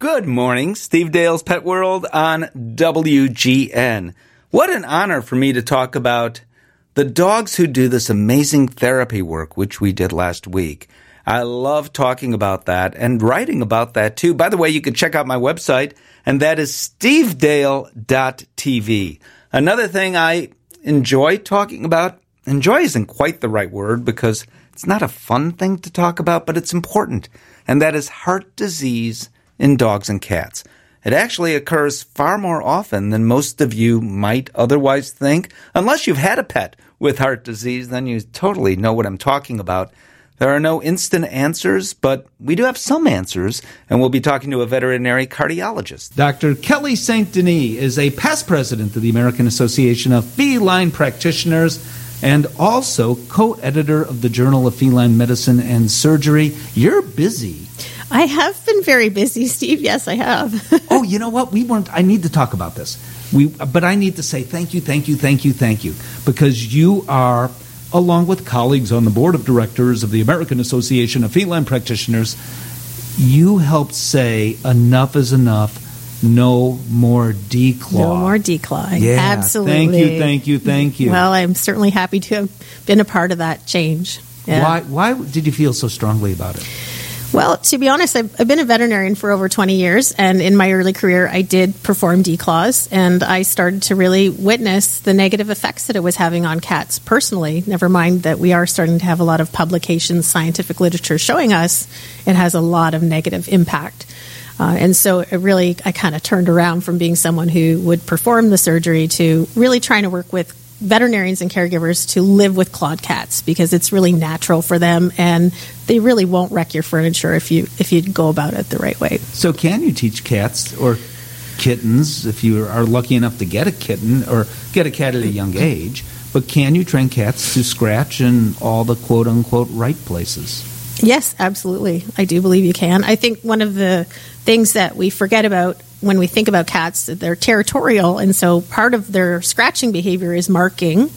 Good morning, Steve Dale's Pet World on WGN. What an honor for me to talk about the dogs who do this amazing therapy work, which we did last week. I love talking about that and writing about that too. By the way, you can check out my website, and that is stevedale.tv. Another thing I enjoy talking about, enjoy isn't quite the right word because it's not a fun thing to talk about, but it's important, and that is heart disease in dogs and cats. It actually occurs far more often than most of you might otherwise think. Unless you've had a pet with heart disease, then you totally know what I'm talking about. There are no instant answers, but we do have some answers, and we'll be talking to a veterinary cardiologist. Dr. Kelly St. Denis is a past president of the American Association of Feline Practitioners and also co editor of the Journal of Feline Medicine and Surgery. You're busy. I have been very busy, Steve. Yes, I have. oh, you know what? We weren't. I need to talk about this. We, but I need to say thank you, thank you, thank you, thank you, because you are, along with colleagues on the board of directors of the American Association of Feline Practitioners, you helped say enough is enough. No more declaw. No more declaw. Yeah, Absolutely. Thank you, thank you, thank you. Well, I'm certainly happy to have been a part of that change. Yeah. Why? Why did you feel so strongly about it? Well, to be honest, I've, I've, been a veterinarian for over 20 years, and in my early career, I did perform declaws, and I started to really witness the negative effects that it was having on cats personally. Never mind that we are starting to have a lot of publications, scientific literature showing us it has a lot of negative impact. Uh, and so it really, I kind of turned around from being someone who would perform the surgery to really trying to work with veterinarians and caregivers to live with clawed cats because it's really natural for them and they really won't wreck your furniture if you if you go about it the right way. So can you teach cats or kittens if you are lucky enough to get a kitten or get a cat at a young age, but can you train cats to scratch in all the quote unquote right places? Yes, absolutely. I do believe you can. I think one of the things that we forget about when we think about cats, they're territorial, and so part of their scratching behavior is marking.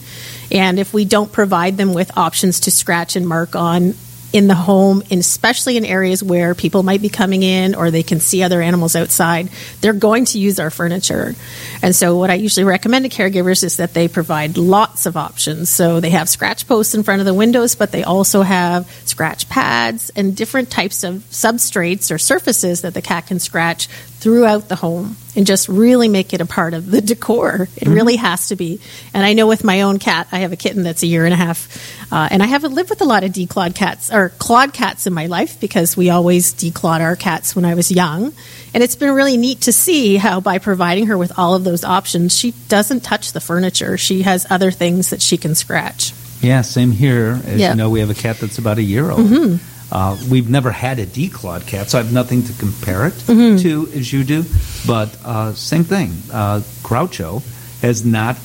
And if we don't provide them with options to scratch and mark on in the home, especially in areas where people might be coming in or they can see other animals outside, they're going to use our furniture. And so, what I usually recommend to caregivers is that they provide lots of options. So, they have scratch posts in front of the windows, but they also have scratch pads and different types of substrates or surfaces that the cat can scratch throughout the home and just really make it a part of the decor. It mm-hmm. really has to be. And I know with my own cat, I have a kitten that's a year and a half, uh, and I haven't lived with a lot of declawed cats or clawed cats in my life because we always declawed our cats when I was young. And it's been really neat to see how by providing her with all of those options, she doesn't touch the furniture. She has other things that she can scratch. Yeah, same here. As you know, we have a cat that's about a year old. Mm-hmm uh, we've never had a declawed cat, so I have nothing to compare it mm-hmm. to as you do. But uh, same thing. Uh, Groucho has not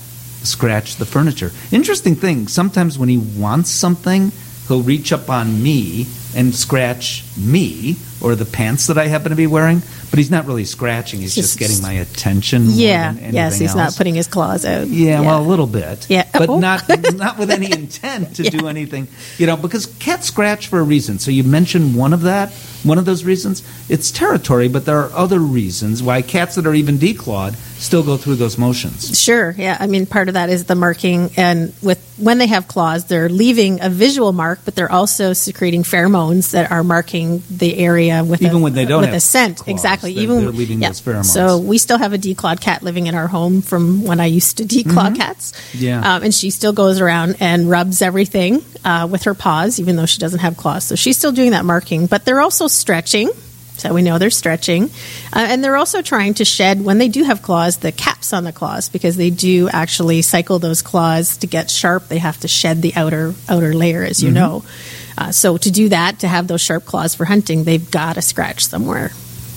scratched the furniture. Interesting thing. Sometimes when he wants something, he'll reach up on me and scratch me or the pants that I happen to be wearing, but he's not really scratching. He's just, just getting my attention. Yeah. yes, he's else. not putting his claws out. Yeah, yeah, well, a little bit. Yeah, but oh. not not with any intent to yeah. do anything. You know, because cats scratch for a reason. So you mentioned one of that. One of those reasons, it's territory, but there are other reasons why cats that are even declawed still go through those motions. Sure, yeah. I mean, part of that is the marking, and with when they have claws, they're leaving a visual mark, but they're also secreting pheromones that are marking the area with even a, when they don't with a scent. Claws, exactly, they're, even they're leaving yeah. those pheromones. So we still have a declawed cat living in our home from when I used to declaw mm-hmm. cats. Yeah, um, and she still goes around and rubs everything uh, with her paws, even though she doesn't have claws. So she's still doing that marking, but they're also stretching so we know they're stretching. Uh, and they're also trying to shed, when they do have claws, the caps on the claws because they do actually cycle those claws to get sharp. They have to shed the outer outer layer, as you mm-hmm. know. Uh, so to do that, to have those sharp claws for hunting, they've got to scratch somewhere.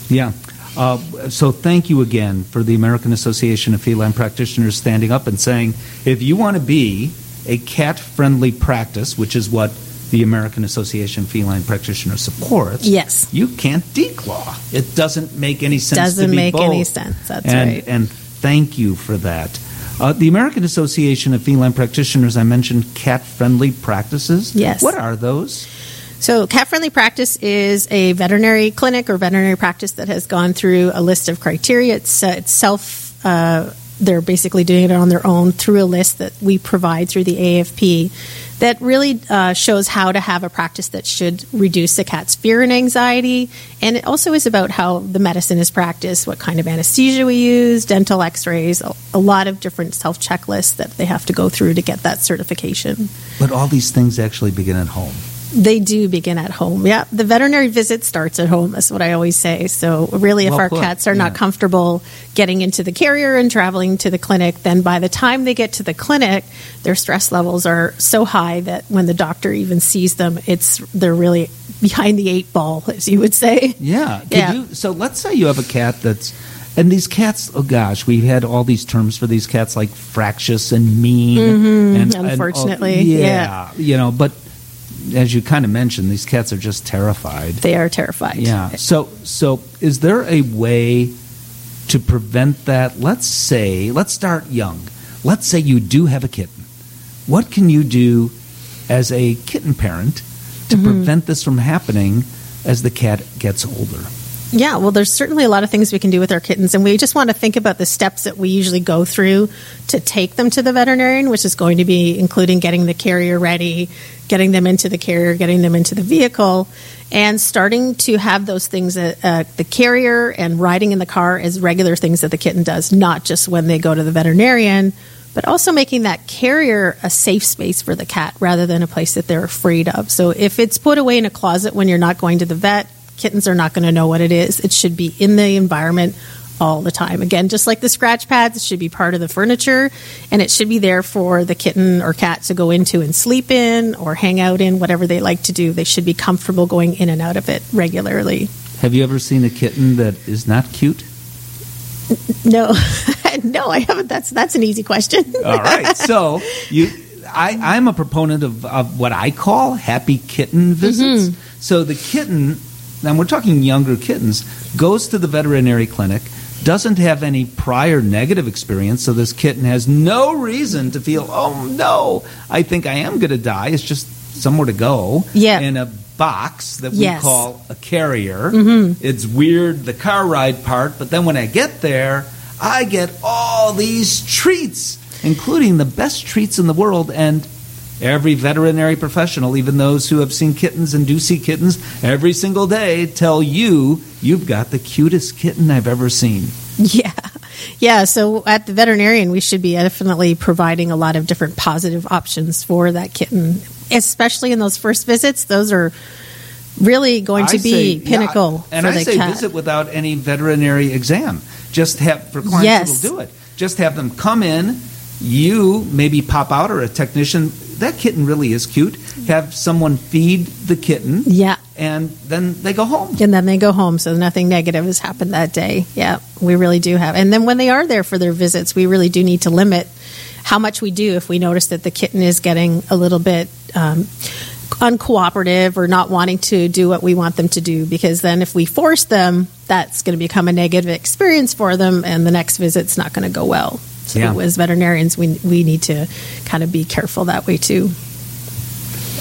Yeah. Uh, so thank you again for the American Association of Feline Practitioners standing up and saying, if you want to be a cat-friendly practice, which is what the American Association of Feline Practitioners supports, yes, you can't declaw. It doesn't make any sense. Doesn't make both. any sense. That's and, right. And thank you for that. Uh, the American Association of Feline Practitioners, I mentioned cat friendly practices. Yes. What are those? So, Cat Friendly Practice is a veterinary clinic or veterinary practice that has gone through a list of criteria. It's, uh, it's self, uh, they're basically doing it on their own through a list that we provide through the AFP that really uh, shows how to have a practice that should reduce the cat's fear and anxiety. And it also is about how the medicine is practiced, what kind of anesthesia we use, dental x rays, a, a lot of different self checklists that they have to go through to get that certification. But all these things actually begin at home. They do begin at home. Yeah, the veterinary visit starts at home. That's what I always say. So, really, if well our put. cats are yeah. not comfortable getting into the carrier and traveling to the clinic, then by the time they get to the clinic, their stress levels are so high that when the doctor even sees them, it's they're really behind the eight ball, as you would say. Yeah. Could Yeah. You, so let's say you have a cat that's, and these cats. Oh gosh, we've had all these terms for these cats like fractious and mean. and, and all- Mm-hmm. unfortunately, yeah, You know, but as you kind of mentioned, these cats are just terrified. They are terrified. Yeah. So so is there a way to prevent that? Let's say let's start young. Let's say you do have a kitten. What can you do as a kitten parent to mm-hmm. prevent this from happening as the cat gets older? Yeah, well, there's certainly a lot of things we can do with our kittens, and we just want to think about the steps that we usually go through to take them to the veterinarian, which is going to be including getting the carrier ready, getting them into the carrier, getting them into the vehicle, and starting to have those things at uh, the carrier and riding in the car as regular things that the kitten does, not just when they go to the veterinarian. But also making that carrier a safe space for the cat rather than a place that they're afraid of. So if it's put away in a closet when you're not going to the vet, kittens are not going to know what it is. It should be in the environment all the time. Again, just like the scratch pads, it should be part of the furniture and it should be there for the kitten or cat to go into and sleep in or hang out in, whatever they like to do. They should be comfortable going in and out of it regularly. Have you ever seen a kitten that is not cute? No, no, I haven't. That's that's an easy question. All right. So you, I, I'm a proponent of, of what I call happy kitten visits. Mm-hmm. So the kitten, and we're talking younger kittens, goes to the veterinary clinic. Doesn't have any prior negative experience, so this kitten has no reason to feel, oh no, I think I am going to die. It's just somewhere to go. Yeah. In a box that we Yes. Mm-hmm. call a carrier. It's weird, the car ride part, but then when I get there, I get all these treats, including the best treats in the world. And every veterinary professional, even those who have seen kittens and do see kittens every single day, tell you you've got the cutest kitten I've ever seen. Yeah. Yeah. So at the veterinarian, we should be definitely providing a lot of different positive options for that kitten, especially in those first visits. Those are really going to I be say- pinnacle yeah, and I say cat. visit without any veterinary exam. Just have for clients Yes. that'll do it. Just have them come in. You maybe pop out or a technician. That kitten really is cute. Have someone feed the kitten, Yeah. and then they go home. And then they go home, so nothing negative has happened that day. Yeah, we really do have. And then when they are there for their visits, we really do need to limit how much we do if we notice that the kitten is getting a little bit um, uncooperative or not wanting to do what we want them to do. Because then if we force them, that's going to become a negative experience for them, and the next visit's not going to go well. So Yeah. as veterinarians, we we need to kind of be careful that way too.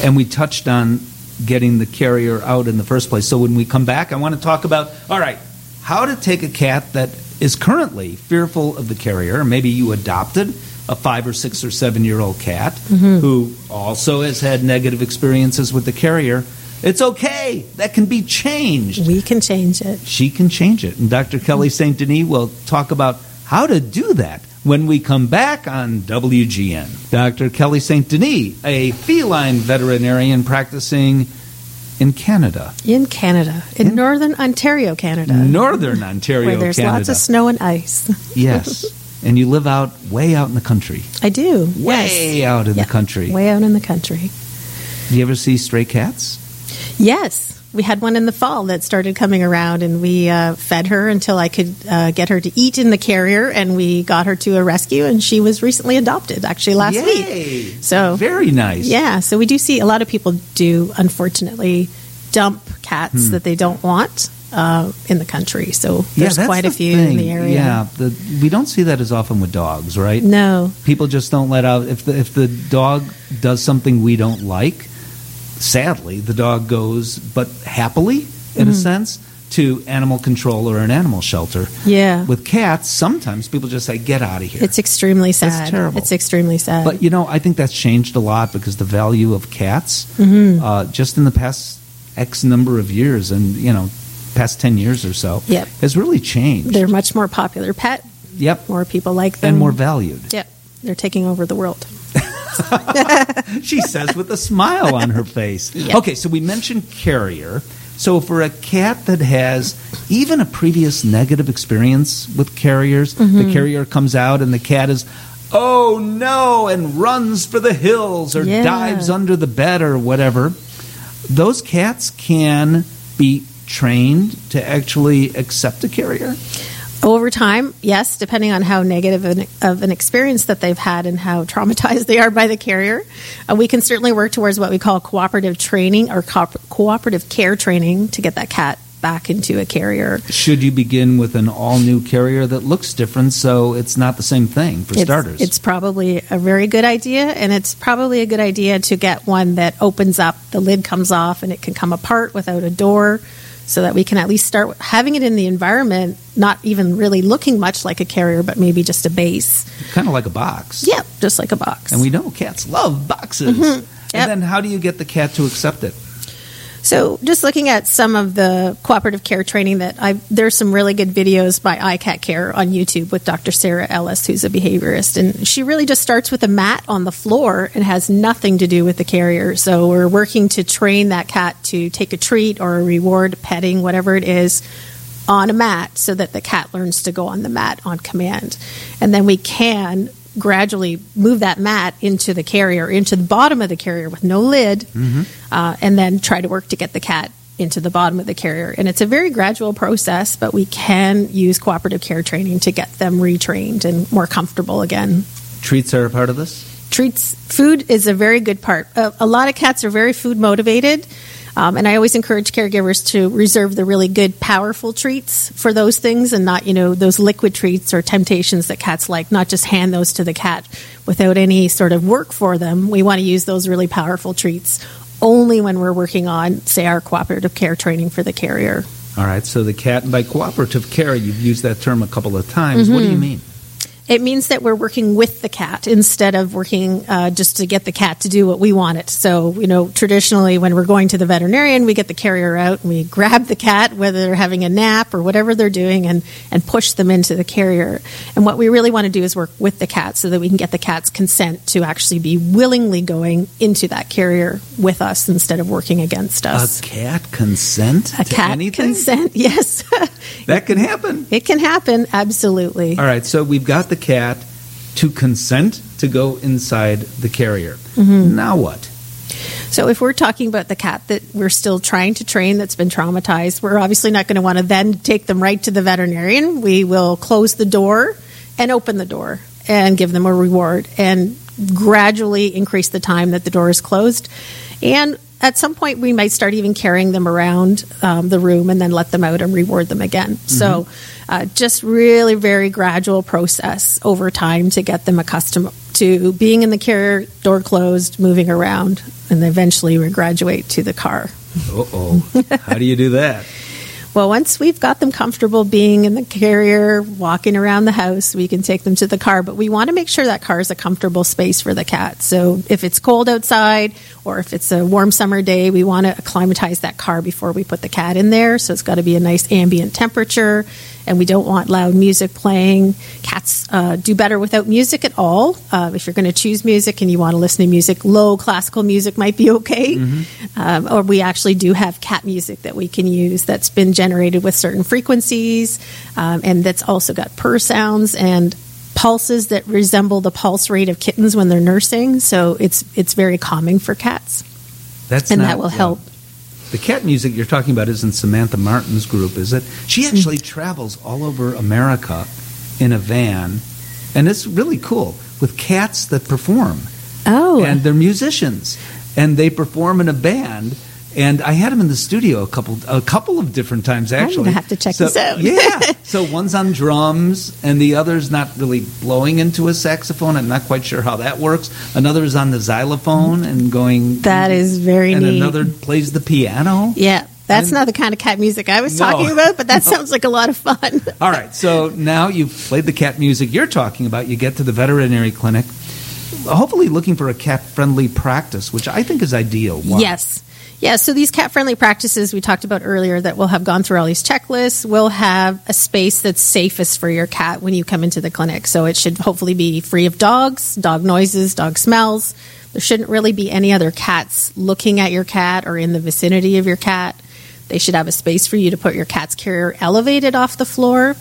And we touched on getting the carrier out in the first place. So when we come back, I want to talk about all right, how to take a cat that is currently fearful of the carrier. Maybe you adopted a five or six or seven year old cat mm-hmm. who also has had negative experiences with the carrier. It's okay. That can be changed. We can change it. She can change it. And Dr. Kelly St. Denis will talk about how to do that when we come back on WGN. Dr. Kelly St. Denis, a feline veterinarian practicing in Canada, In Canada, in, northern Ontario, Canada, northern Ontario, where there's Canada. lots of snow and ice. yes. And you live out way out in the country. I do. Way yes. out in Yeah, the country. Way out in the country. Do you ever see stray cats? Yes. We had one in the fall that started coming around, and we uh, fed her until I could uh, get her to eat in the carrier, and we got her to a rescue, and she was recently adopted, actually, last Yay! week. So, Very nice. yeah, so we do see a lot of people do, unfortunately, dump cats that they don't want uh, in the country. So, Hmm. Yeah, there's that's quite a the few in the area. Yeah, the, we don't see that as often with dogs, right? No. People just don't let out if the if the dog does something we don't like. Sadly, the dog goes, but happily, in mm-hmm. a sense, to animal control or an animal shelter. Yeah. With cats, sometimes people just say, "Get out of here." It's extremely sad. It's terrible. It's extremely sad. But you know, I think that's changed a lot because the value of cats, mm-hmm. uh, just in the past X number of years, and you know, past ten years or so, yep. has really changed. They're much more popular pet. Yep. More people like them and more valued. Yep. They're taking over the world. she says with a smile on her face. Yep. Okay, so we mentioned carrier. So for a cat that has even a previous negative experience with carriers, mm-hmm. the carrier comes out and the cat is, oh no, and runs for the hills or yeah. dives under the bed or whatever. Those cats can be trained to actually accept a carrier. Over time, yes, depending on how negative an, of an experience that they've had and how traumatized they are by the carrier, uh, we can certainly work towards what we call cooperative training or co- cooperative care training to get that cat back into a carrier. Should you begin with an all new carrier that looks different so it's not the same thing for it's, starters? It's probably a very good idea, and it's probably a good idea to get one that opens up, the lid comes off, and it can come apart without a door so that we can at least start having it in the environment, not even really looking much like a carrier, but maybe just a base. Kind of like a box. Yep, just like a box. And we know cats love boxes. Mm-hmm. Yep. And then how do you get the cat to accept it? So, just looking at some of the cooperative care training that I there's some really good videos by iCat Care on YouTube with Dr. Sarah Ellis, who's a behaviorist, and she really just starts with a mat on the floor and has nothing to do with the carrier. So, we're working to train that cat to take a treat or a reward, petting, whatever it is, on a mat so that the cat learns to go on the mat on command. And then we can gradually move that mat into the carrier, into the bottom of the carrier with no lid, mm-hmm. uh, and then try to work to get the cat into the bottom of the carrier. And it's a very gradual process, but we can use cooperative care training to get them retrained and more comfortable again. Treats are a part of this? Treats, food is a very good part. Uh, a lot of cats are very food motivated. Um, and I always encourage caregivers to reserve the really good, powerful treats for those things and not, you know, those liquid treats or temptations that cats like, not just hand those to the cat without any sort of work for them. We want to use those really powerful treats only when we're working on, say, our cooperative care training for the carrier. All right, so the cat, by cooperative care, you've used that term a couple of times. Mm-hmm. What do you mm-hmm. mean? It means that we're working with the cat instead of working uh, just to get the cat to do what we want it. So, you know, traditionally when we're going to the veterinarian, we get the carrier out and we grab the cat, whether they're having a nap or whatever they're doing, and, and push them into the carrier. And what we really want to do is work with the cat so that we can get the cat's consent to actually be willingly going into that carrier with us instead of working against us. A cat consent? A cat anything? consent, yes. that can happen. It can happen, absolutely. All right, so we've got the cat to consent to go inside the carrier. Mm-hmm. Now what? So, if we're talking about the cat that we're still trying to train that's been traumatized, we're obviously not going to want to then take them right to the veterinarian. We will close the door and open the door and give them a reward and gradually increase the time that the door is closed. And at some point, we might start even carrying them around um, the room and then let them out and reward them again. Mm-hmm. So, uh, just really very gradual process over time to get them accustomed to being in the carrier, door closed, moving around, and eventually we graduate to the car. Uh oh. How do you do that? Well, once we've got them comfortable being in the carrier, walking around the house, we can take them to the car. But we want to make sure that car is a comfortable space for the cat. So if it's cold outside or if it's a warm summer day, we want to acclimatize that car before we put the cat in there. So it's got to be a nice ambient temperature and we don't want loud music playing. Cats uh, do better without music at all. Uh, if you're going to choose music and you want to listen to music, low classical music might be okay. Mm-hmm. Um, or we actually do have cat music that we can use that's been generated with certain frequencies um, and that's also got purr sounds and pulses that resemble the pulse rate of kittens when they're nursing. So it's it's very calming for cats. That's and not, that will help. The cat music you're talking about isn't Samantha Martin's group, is it? She mm. actually travels all over America in a van, and it's really cool with cats that perform. Oh. And they're musicians, and they perform in a band and I had him in the studio a couple a couple of different times actually. I'm gonna have to check so, this out. yeah, so one's on drums, and the other's not really blowing into a saxophone. I'm not quite sure how that works. Another is on the xylophone and going. That is very and neat. another plays the piano. Yeah. That's and, not the kind of cat music I was no, talking about, but that no. sounds like a lot of fun. All right, so now you've played the cat music you're talking about. You get to the veterinary clinic, hopefully looking for a cat friendly practice, which I think is ideal. Yes. Yeah, so these cat friendly practices we talked about earlier that will have gone through all these checklists will have a space that's safest for your cat when you come into the clinic. So it should hopefully be free of dogs, dog noises, dog smells. There shouldn't really be any other cats looking at your cat or in the vicinity of your cat. They should have a space for you to put your cat's carrier elevated off the floor.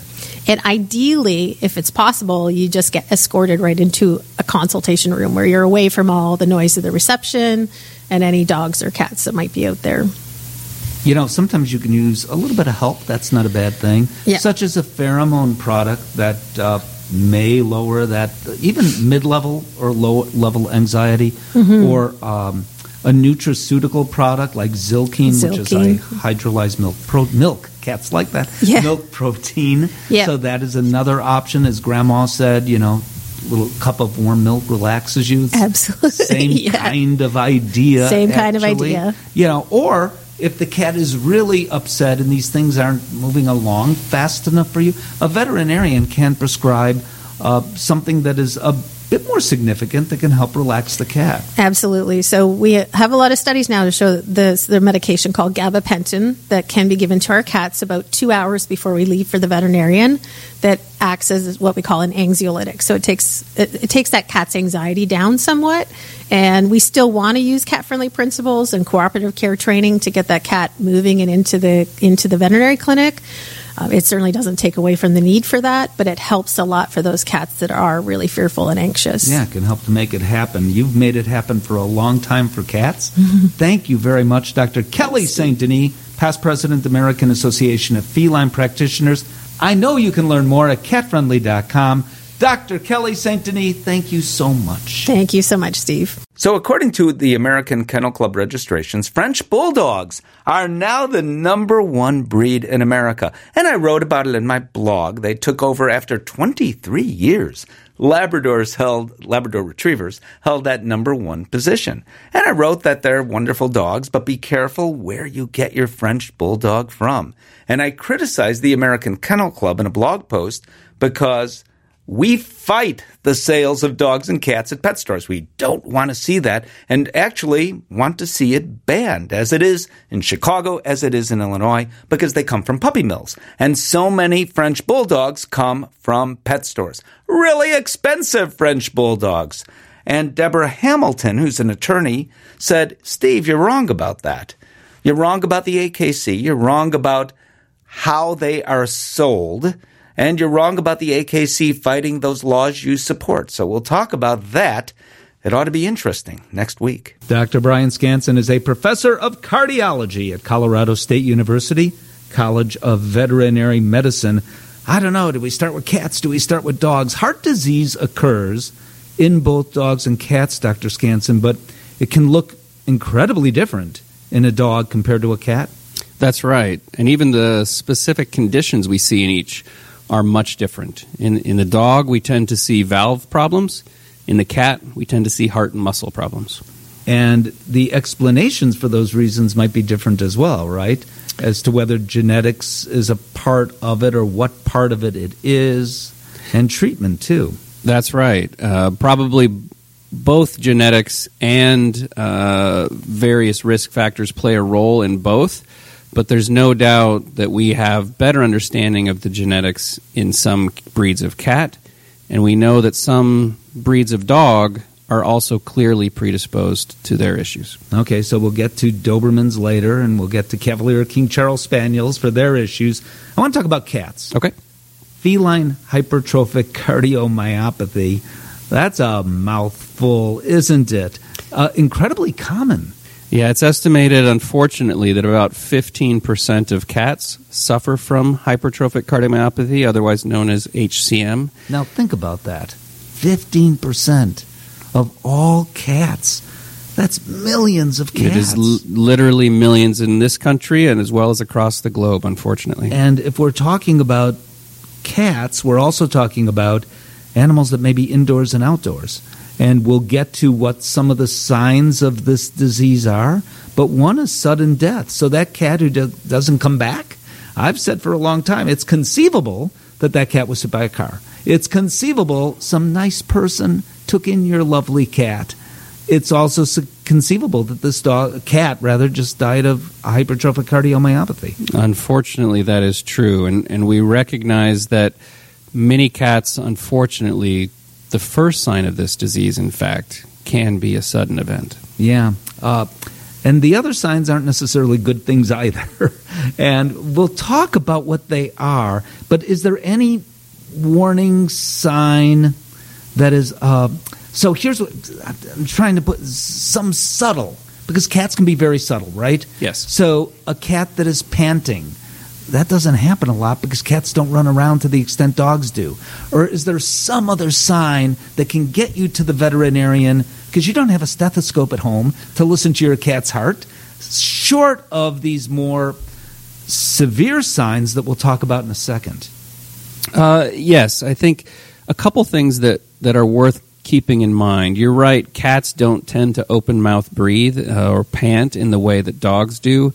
And ideally, if it's possible, you just get escorted right into a consultation room where you're away from all the noise of the reception and any dogs or cats that might be out there. You know, sometimes you can use a little bit of help. That's not a bad thing. Yeah. Such as a pheromone product that uh, may lower that, even mid level or low level anxiety, mm-hmm. or um, a nutraceutical product like Zylkene. which is a hydrolyzed milk pro- milk. Cats like that yeah. milk protein. Yeah. So that is another option, as Grandma said. You know, little cup of warm milk relaxes you. It's Absolutely. Same yeah. kind of idea. Same kind of idea. You know, or if the cat is really upset and these things aren't moving along fast enough for you, a veterinarian can prescribe uh, something that is a bit more significant that can help relax the cat. Absolutely. So we have a lot of studies now to show this the medication called gabapentin that can be given to our cats about two hours before we leave for the veterinarian. That acts as what we call an anxiolytic. So it takes it, it takes that cat's anxiety down somewhat, and we still want to use cat friendly principles and cooperative care training to get that cat moving and into the into the veterinary clinic. Uh, it certainly doesn't take away from the need for that, but it helps a lot for those cats that are really fearful and anxious. Yeah, it can help to make it happen. You've made it happen for a long time for cats. Mm-hmm. Thank you very much, Dr. Kelly St. Denis, past president, American Association of Feline Practitioners. I know you can learn more at catfriendly.com. Dr. Kelly St. Denis, thank you so much. Thank you so much, Steve. So, according to the American Kennel Club registrations, French Bulldogs are now the number one breed in America. And I wrote about it in my blog. They took over after 23 years. Labradors held, Labrador Retrievers held that number one position. And I wrote that they're wonderful dogs, but be careful where you get your French Bulldog from. And I criticized the American Kennel Club in a blog post because we fight the sales of dogs and cats at pet stores. We don't want to see that and actually want to see it banned as it is in Chicago, as it is in Illinois, because they come from puppy mills. And so many French bulldogs come from pet stores. Really expensive French bulldogs. And Deborah Hamilton, who's an attorney, said, Steve, you're wrong about that. You're wrong about the AKC. You're wrong about how they are sold and you're wrong about the AKC fighting those laws you support. So we'll talk about that. It ought to be interesting next week. Dr. Brian Scansen is a professor of cardiology at Colorado State University, College of Veterinary Medicine. I don't know, do we start with cats? Do we start with dogs? Heart disease occurs in both dogs and cats, Dr. Scansen, but it can look incredibly different in a dog compared to a cat. That's right. And even the specific conditions we see in each are much different. In, in the dog, we tend to see valve problems. In the cat, we tend to see heart and muscle problems. And the explanations for those reasons might be different as well, right? As to whether genetics is a part of it or what part of it it is, and treatment too. That's right. Uh, probably both genetics and uh, various risk factors play a role in both but there's no doubt that we have better understanding of the genetics in some breeds of cat, and we know that some breeds of dog are also clearly predisposed to their issues. Okay, so we'll get to Dobermans later, and we'll get to Cavalier King Charles Spaniels for their issues. I want to talk about cats. Okay. Feline hypertrophic cardiomyopathy. That's a mouthful, isn't it? Uh, incredibly common. Yeah, it's estimated, unfortunately, that about 15% of cats suffer from hypertrophic cardiomyopathy, otherwise known as HCM. Now, think about that 15% of all cats. That's millions of cats. It is l- literally millions in this country and as well as across the globe, unfortunately. And if we're talking about cats, we're also talking about animals that may be indoors and outdoors. And we'll get to what some of the signs of this disease are. But one is sudden death. So that cat who do- doesn't come back, I've said for a long time, it's conceivable that that cat was hit by a car. It's conceivable some nice person took in your lovely cat. It's also conceivable that this dog, cat rather, just died of hypertrophic cardiomyopathy. Unfortunately, that is true, and and we recognize that many cats, unfortunately, the first sign of this disease, in fact, can be a sudden event. Yeah. Uh, and the other signs aren't necessarily good things either. and we'll talk about what they are. But is there any warning sign that is. Uh, so here's what I'm trying to put some subtle, because cats can be very subtle, right? Yes. So a cat that is panting, that doesn't happen a lot because cats don't run around to the extent dogs do. Or is there some other sign that can get you to the veterinarian because you don't have a stethoscope at home to listen to your cat's heart, short of these more severe signs that we'll talk about in a second? Uh, yes, I think a couple things that, that are worth keeping in mind. You're right, cats don't tend to open mouth breathe uh, or pant in the way that dogs do,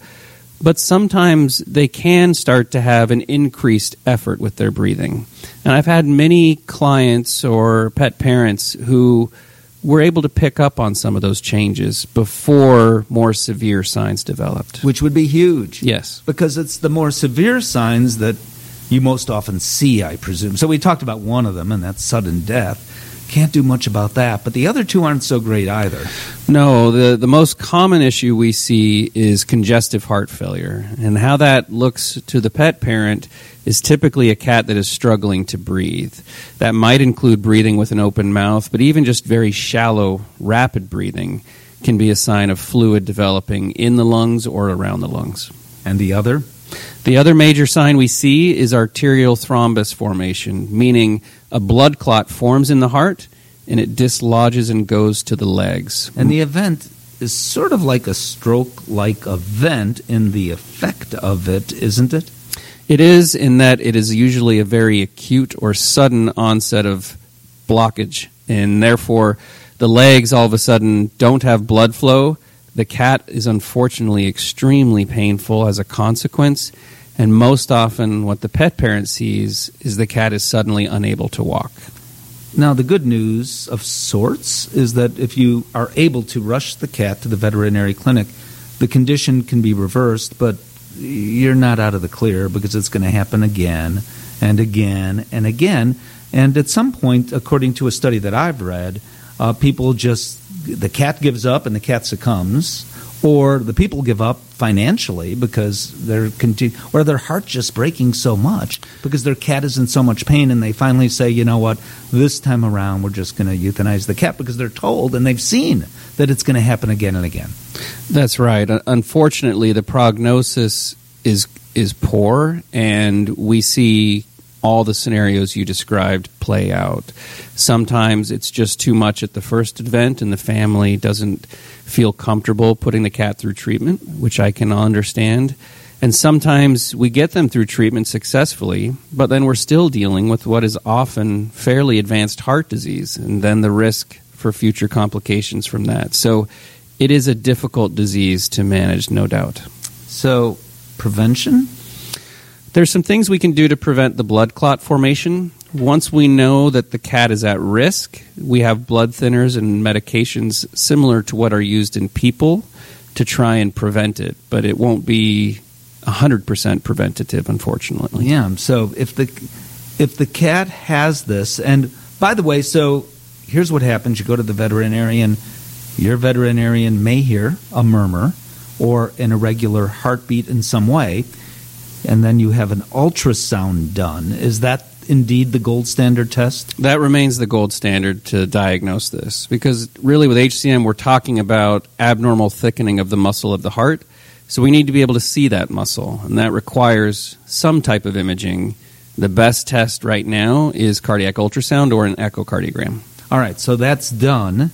but sometimes they can start to have an increased effort with their breathing. And I've had many clients or pet parents who were able to pick up on some of those changes before more severe signs developed. Which would be huge. Yes. Because it's the more severe signs that you most often see, I presume. So we talked about one of them, and that's sudden death. Can't do much about that, but the other two aren't so great either. No, the, the most common issue we see is congestive heart failure. And how that looks to the pet parent is typically a cat that is struggling to breathe. That might include breathing with an open mouth, but even just very shallow, rapid breathing can be a sign of fluid developing in the lungs or around the lungs. And the other? The other major sign we see is arterial thrombus formation, meaning a blood clot forms in the heart and it dislodges and goes to the legs. And the event is sort of like a stroke like event in the effect of it, isn't it? It is in that it is usually a very acute or sudden onset of blockage, and therefore the legs all of a sudden don't have blood flow. The cat is unfortunately extremely painful as a consequence, and most often what the pet parent sees is the cat is suddenly unable to walk. Now, the good news of sorts is that if you are able to rush the cat to the veterinary clinic, the condition can be reversed, but you're not out of the clear because it's going to happen again and again and again. And at some point, according to a study that I've read, uh, people just, the cat gives up and the cat succumbs, or the people give up financially because they're continu- or their heart just breaking so much because their cat is in so much pain and they finally say you know what? This time around we're just going to euthanize the cat because they're told and they've seen that it's going to happen again and again. That's right. Unfortunately the prognosis is is poor and we see all the scenarios you described play out. Sometimes it's just too much at the first event, and the family doesn't feel comfortable putting the cat through treatment, which I can understand. And sometimes we get them through treatment successfully, but then we're still dealing with what is often fairly advanced heart disease, and then the risk for future complications from that. So it is a difficult disease to manage, no doubt. So, prevention? There's some things we can do to prevent the blood clot formation. Once we know that the cat is at risk, we have blood thinners and medications similar to what are used in people to try and prevent it, but it won't be 100% preventative unfortunately. Yeah, so if the if the cat has this and by the way, so here's what happens, you go to the veterinarian, your veterinarian may hear a murmur or an irregular heartbeat in some way and then you have an ultrasound done. Is that indeed the gold standard test? That remains the gold standard to diagnose this because really with HCM we're talking about abnormal thickening of the muscle of the heart. So we need to be able to see that muscle and that requires some type of imaging. The best test right now is cardiac ultrasound or an echocardiogram. All right, so that's done.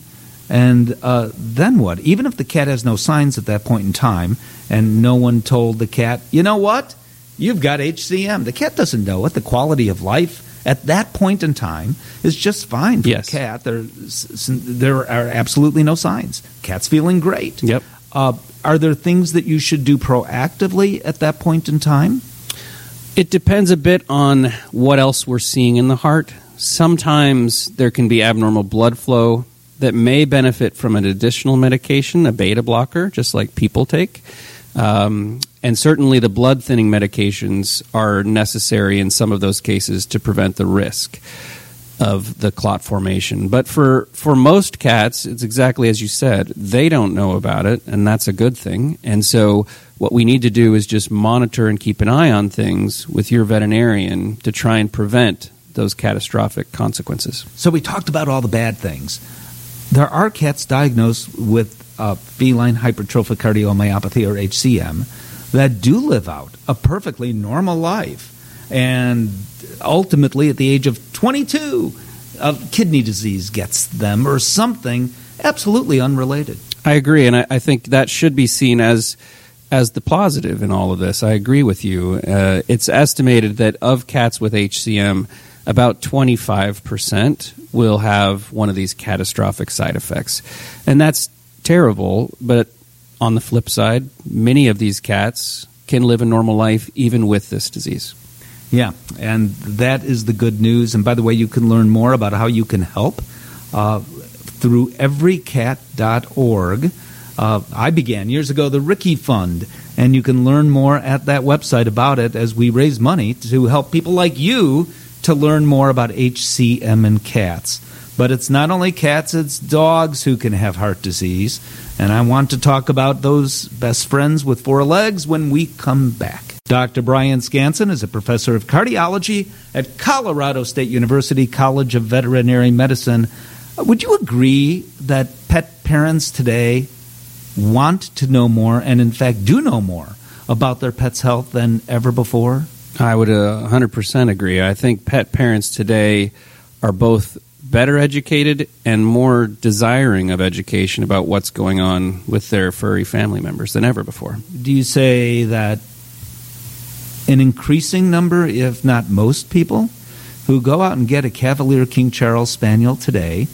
And uh, then what? Even if the cat has no signs at that point in time, and no one told the cat, you know what? You've got HCM. The cat doesn't know it. The quality of life at that point in time is just fine for yes. the cat. There, there are absolutely no signs. Cat's feeling great. Yep. Uh, are there things that you should do proactively at that point in time? It depends a bit on what else we're seeing in the heart. Sometimes there can be abnormal blood flow that may benefit from an additional medication, a beta blocker, just like people take. Um, and certainly the blood thinning medications are necessary in some of those cases to prevent the risk of the clot formation. But for, for most cats, it's exactly as you said. They don't know about it, and that's a good thing. And so, what we need to do is just monitor and keep an eye on things with your veterinarian to try and prevent those catastrophic consequences. So, we talked about all the bad things. There are cats diagnosed with uh, feline hypertrophic cardiomyopathy or HCM that do live out a perfectly normal life. And ultimately, at the age of 22, a kidney disease gets them or something absolutely unrelated. I agree, and I, I think that should be seen as as the positive in all of this. I agree with you. Uh, it's estimated that of cats with HCM, about 25% will have one of these catastrophic side effects. And that's terrible, but on the flip side, many of these cats can live a normal life even with this disease. Yeah, and that is the good news. And by the way, you can learn more about how you can help uh, through everycat.org. Uh, I began years ago the Ricky Fund, and you can learn more at that website about it as we raise money to help people like you to learn more about HCM and cats. But it's not only cats, it's dogs who can have heart disease. And I want to talk about those best friends with four legs when we come back. Dr. Brian Scansen is a professor of cardiology at Colorado State University College of Veterinary Medicine. Would you agree that pet parents today want to know more and, in fact, do know more about their pet's health than ever before? I would uh, 100% agree. I think pet parents today are both better educated and more desiring of education about what's going on with their furry family members than ever before. Do you say that an increasing number, if not most people, who go out and get a Cavalier King Charles Spaniel today,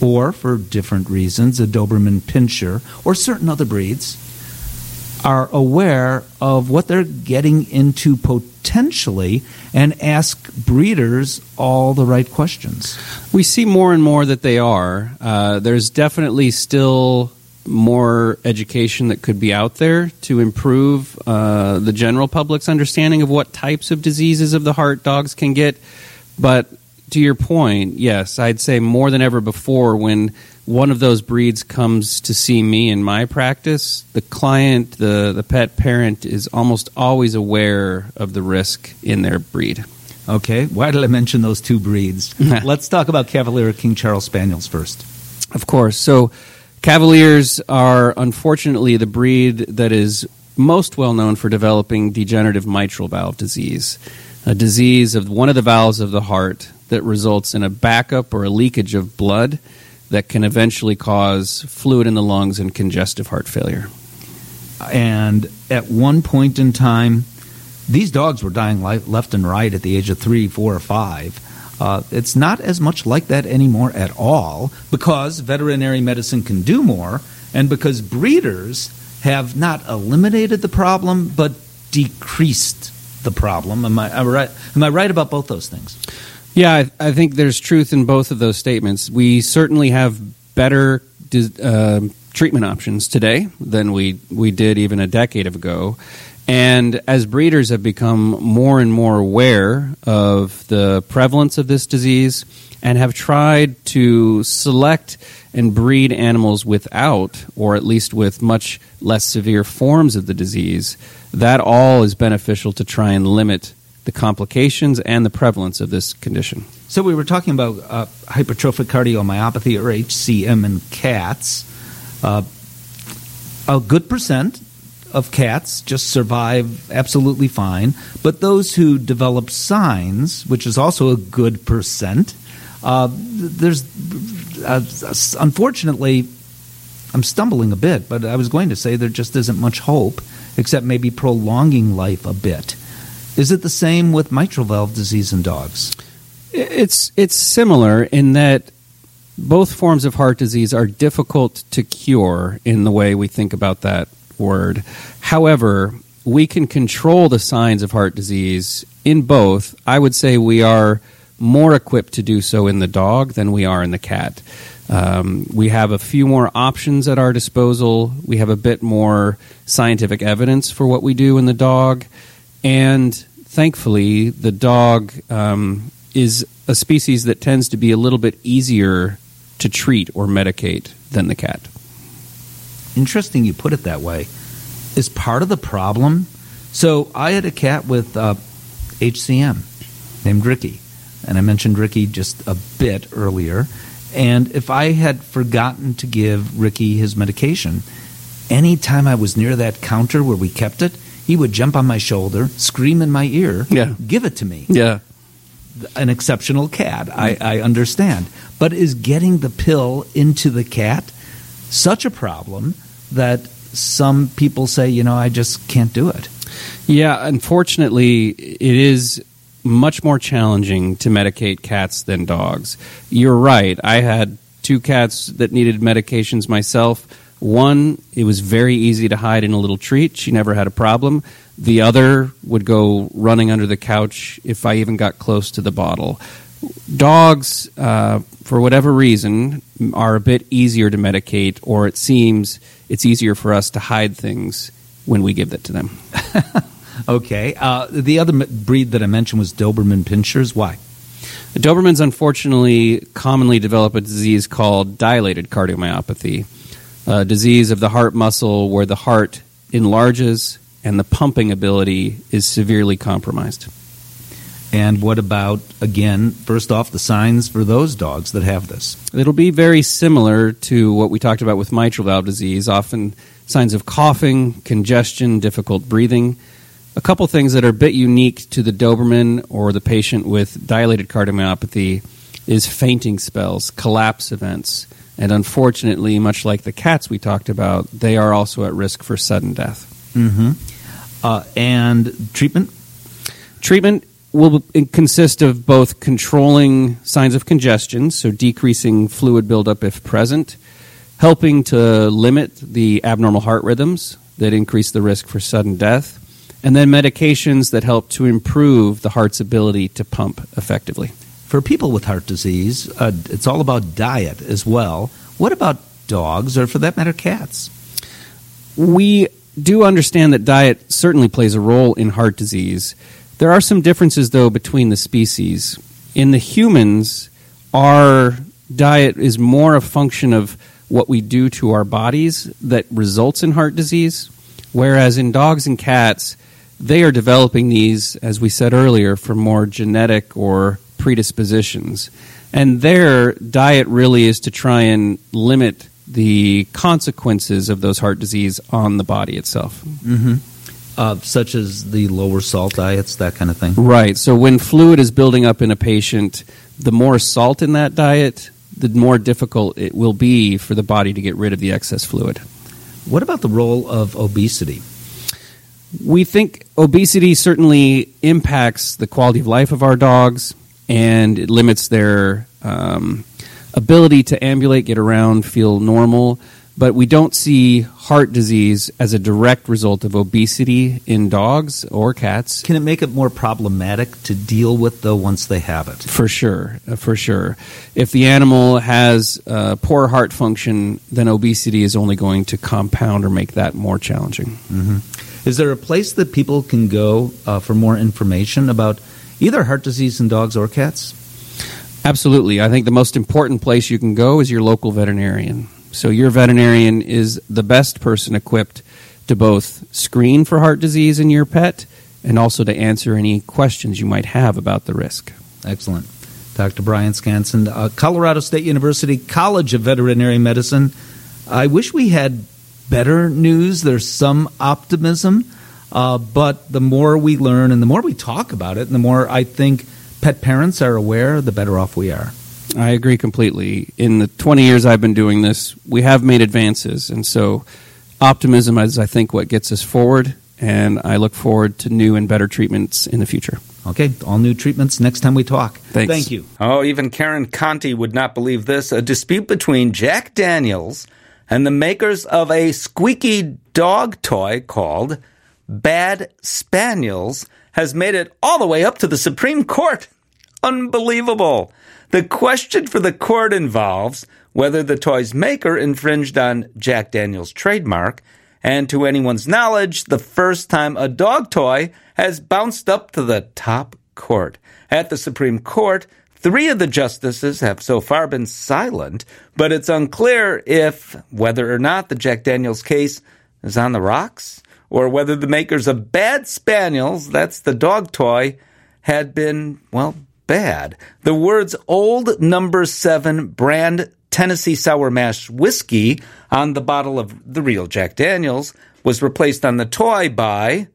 or for different reasons, a Doberman Pinscher, or certain other breeds, are aware of what they're getting into potentially and ask breeders all the right questions. We see more and more that they are. Uh, there's definitely still more education that could be out there to improve uh, the general public's understanding of what types of diseases of the heart dogs can get. But to your point, yes, I'd say more than ever before when one of those breeds comes to see me in my practice, the client, the, the pet parent, is almost always aware of the risk in their breed. Okay, why did I mention those two breeds? Let's talk about Cavalier King Charles Spaniels first. Of course. So, Cavaliers are unfortunately the breed that is most well known for developing degenerative mitral valve disease, a disease of one of the valves of the heart that results in a backup or a leakage of blood that can eventually cause fluid in the lungs and congestive heart failure. And at one point in time, these dogs were dying left and right at the age of three, four, or five. Uh, it's not as much like that anymore at all because veterinary medicine can do more and because breeders have not eliminated the problem but decreased the problem. Am I, am I right? Am I right about both those things? Yeah, I, I, think there's truth in both of those statements. We certainly have better uh, treatment options today than we, we did even a decade ago. And as breeders have become more and more aware of the prevalence of this disease and have tried to select and breed animals without, or at least with much less severe forms of the disease, that all is beneficial to try and limit the complications and the prevalence of this condition. So we were talking about uh, hypertrophic cardiomyopathy or HCM in cats. Uh, a good percent of cats just survive absolutely fine, but those who develop signs, which is also a good percent, uh, there's uh, unfortunately, I'm stumbling a bit, but I was going to say there just isn't much hope, except maybe prolonging life a bit. Is it the same with mitral valve disease in dogs? It's it's similar in that both forms of heart disease are difficult to cure in the way we think about that word. However, we can control the signs of heart disease in both. I would say we are more equipped to do so in the dog than we are in the cat. Um, we have a few more options at our disposal. We have a bit more scientific evidence for what we do in the dog. And thankfully, the dog um, is a species that tends to be a little bit easier to treat or medicate than the cat. Interesting you put it that way. Is part of the problem? So I had a cat with uh, HCM named Ricky, and I mentioned Ricky just a bit earlier. And if I had forgotten to give Ricky his medication, anytime I was near that counter where we kept it, he would jump on my shoulder, scream in my ear, yeah. give it to me. Yeah. An exceptional cat, I, I understand. But is getting the pill into the cat such a problem that some people say, you know, I just can't do it? Yeah, unfortunately, it is much more challenging to medicate cats than dogs. You're right. I had two cats that needed medications myself. One, it was very easy to hide in a little treat. She never had a problem. The other would go running under the couch if I even got close to the bottle. Dogs, uh, for whatever reason, are a bit easier to medicate, or it seems it's easier for us to hide things when we give it to them. Okay. Uh, the other breed that I mentioned was Doberman Pinschers. Why? Dobermans unfortunately commonly develop a disease called dilated cardiomyopathy, a disease of the heart muscle where the heart enlarges and the pumping ability is severely compromised. And what about, again, first off, the signs for those dogs that have this? It'll be very similar to what we talked about with mitral valve disease, often signs of coughing, congestion, difficult breathing. A couple things that are a bit unique to the Doberman or the patient with dilated cardiomyopathy is fainting spells, collapse events, and unfortunately, much like the cats we talked about, they are also at risk for sudden death. Mm-hmm. Uh, and treatment? Treatment will consist of both controlling signs of congestion, so decreasing fluid buildup if present, helping to limit the abnormal heart rhythms that increase the risk for sudden death, and then medications that help to improve the heart's ability to pump effectively. For people with heart disease, uh, it's all about diet as well. What about dogs, or for that matter, cats? We do understand that diet certainly plays a role in heart disease. There are some differences, though, between the species. In the humans, our diet is more a function of what we do to our bodies that results in heart disease, whereas in dogs and cats, they are developing these, as we said earlier, for more genetic or predispositions. And their diet really is to try and limit the consequences of those heart disease on the body itself. Mm-hmm. Uh, such as the lower salt diets, that kind of thing. Right. So when fluid is building up in a patient, the more salt in that diet, the more difficult it will be for the body to get rid of the excess fluid. What about the role of obesity? We think obesity certainly impacts the quality of life of our dogs and it limits their um, ability to ambulate, get around, feel normal. But we don't see heart disease as a direct result of obesity in dogs or cats. Can it make it more problematic to deal with, though, once they have it? For sure, uh, for sure. If the animal has uh, poor heart function, then obesity is only going to compound or make that more challenging. Mm-hmm. Is there a place that people can go uh, for more information about either heart disease in dogs or cats? Absolutely. I think the most important place you can go is your local veterinarian. So, your veterinarian is the best person equipped to both screen for heart disease in your pet and also to answer any questions you might have about the risk. Excellent. Dr. Brian Scansen, uh, Colorado State University College of Veterinary Medicine. I wish we had better news. There's some optimism, uh, but the more we learn and the more we talk about it, and the more I think pet parents are aware, the better off we are. I agree completely. In the 20 years I've been doing this, we have made advances. And so optimism is, I think, what gets us forward. And I look forward to new and better treatments in the future. Okay, all new treatments next time we talk. Thanks. Thank you. Oh, even Karen Conti would not believe this. A dispute between Jack Daniels and the makers of a squeaky dog toy called Bad Spaniels has made it all the way up to the Supreme Court. Unbelievable. The question for the court involves whether the toy's maker infringed on Jack Daniels' trademark, and to anyone's knowledge, the first time a dog toy has bounced up to the top court. At the Supreme Court, three of the justices have so far been silent, but it's unclear if whether or not the Jack Daniels case is on the rocks or whether the makers of Bad Spaniels, that's the dog toy, had been, well, bad. The words old number seven brand Tennessee Sour Mash whiskey on the bottle of the real Jack Daniels was replaced on the toy by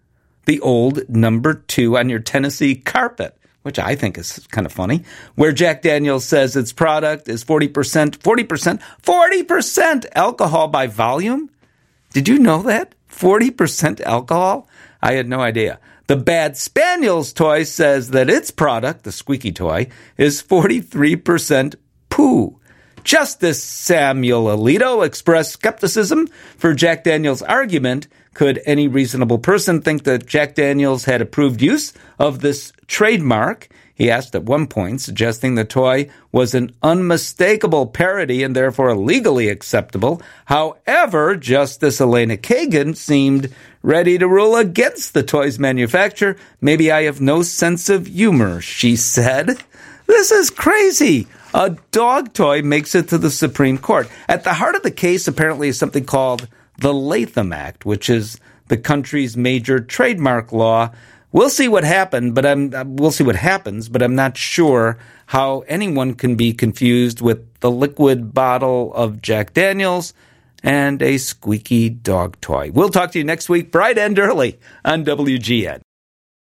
the old number two on your Tennessee carpet, which I think is kind of funny, where Jack Daniels says its product is 40%, 40%, 40% alcohol by volume. Did you know that? 40% alcohol? I had no idea. The Bad Spaniels toy says that its product, the squeaky toy, is 43% poo. Justice Samuel Alito expressed skepticism for Jack Daniels' argument. Could any reasonable person think that Jack Daniels had approved use of this trademark? He asked at one point, suggesting the toy was an unmistakable parody and therefore legally acceptable. However, Justice Elena Kagan seemed ready to rule against the toy's manufacturer. Maybe I have no sense of humor, she said. This is crazy. A dog toy makes it to the Supreme Court. At the heart of the case, apparently, is something called the Lanham Act, which is the country's major trademark law. We'll see what happened, but I'm uh, we'll see what happens, but I'm not sure how anyone can be confused with the liquid bottle of Jack Daniels and a squeaky dog toy. We'll talk to you next week, bright and early on WGN.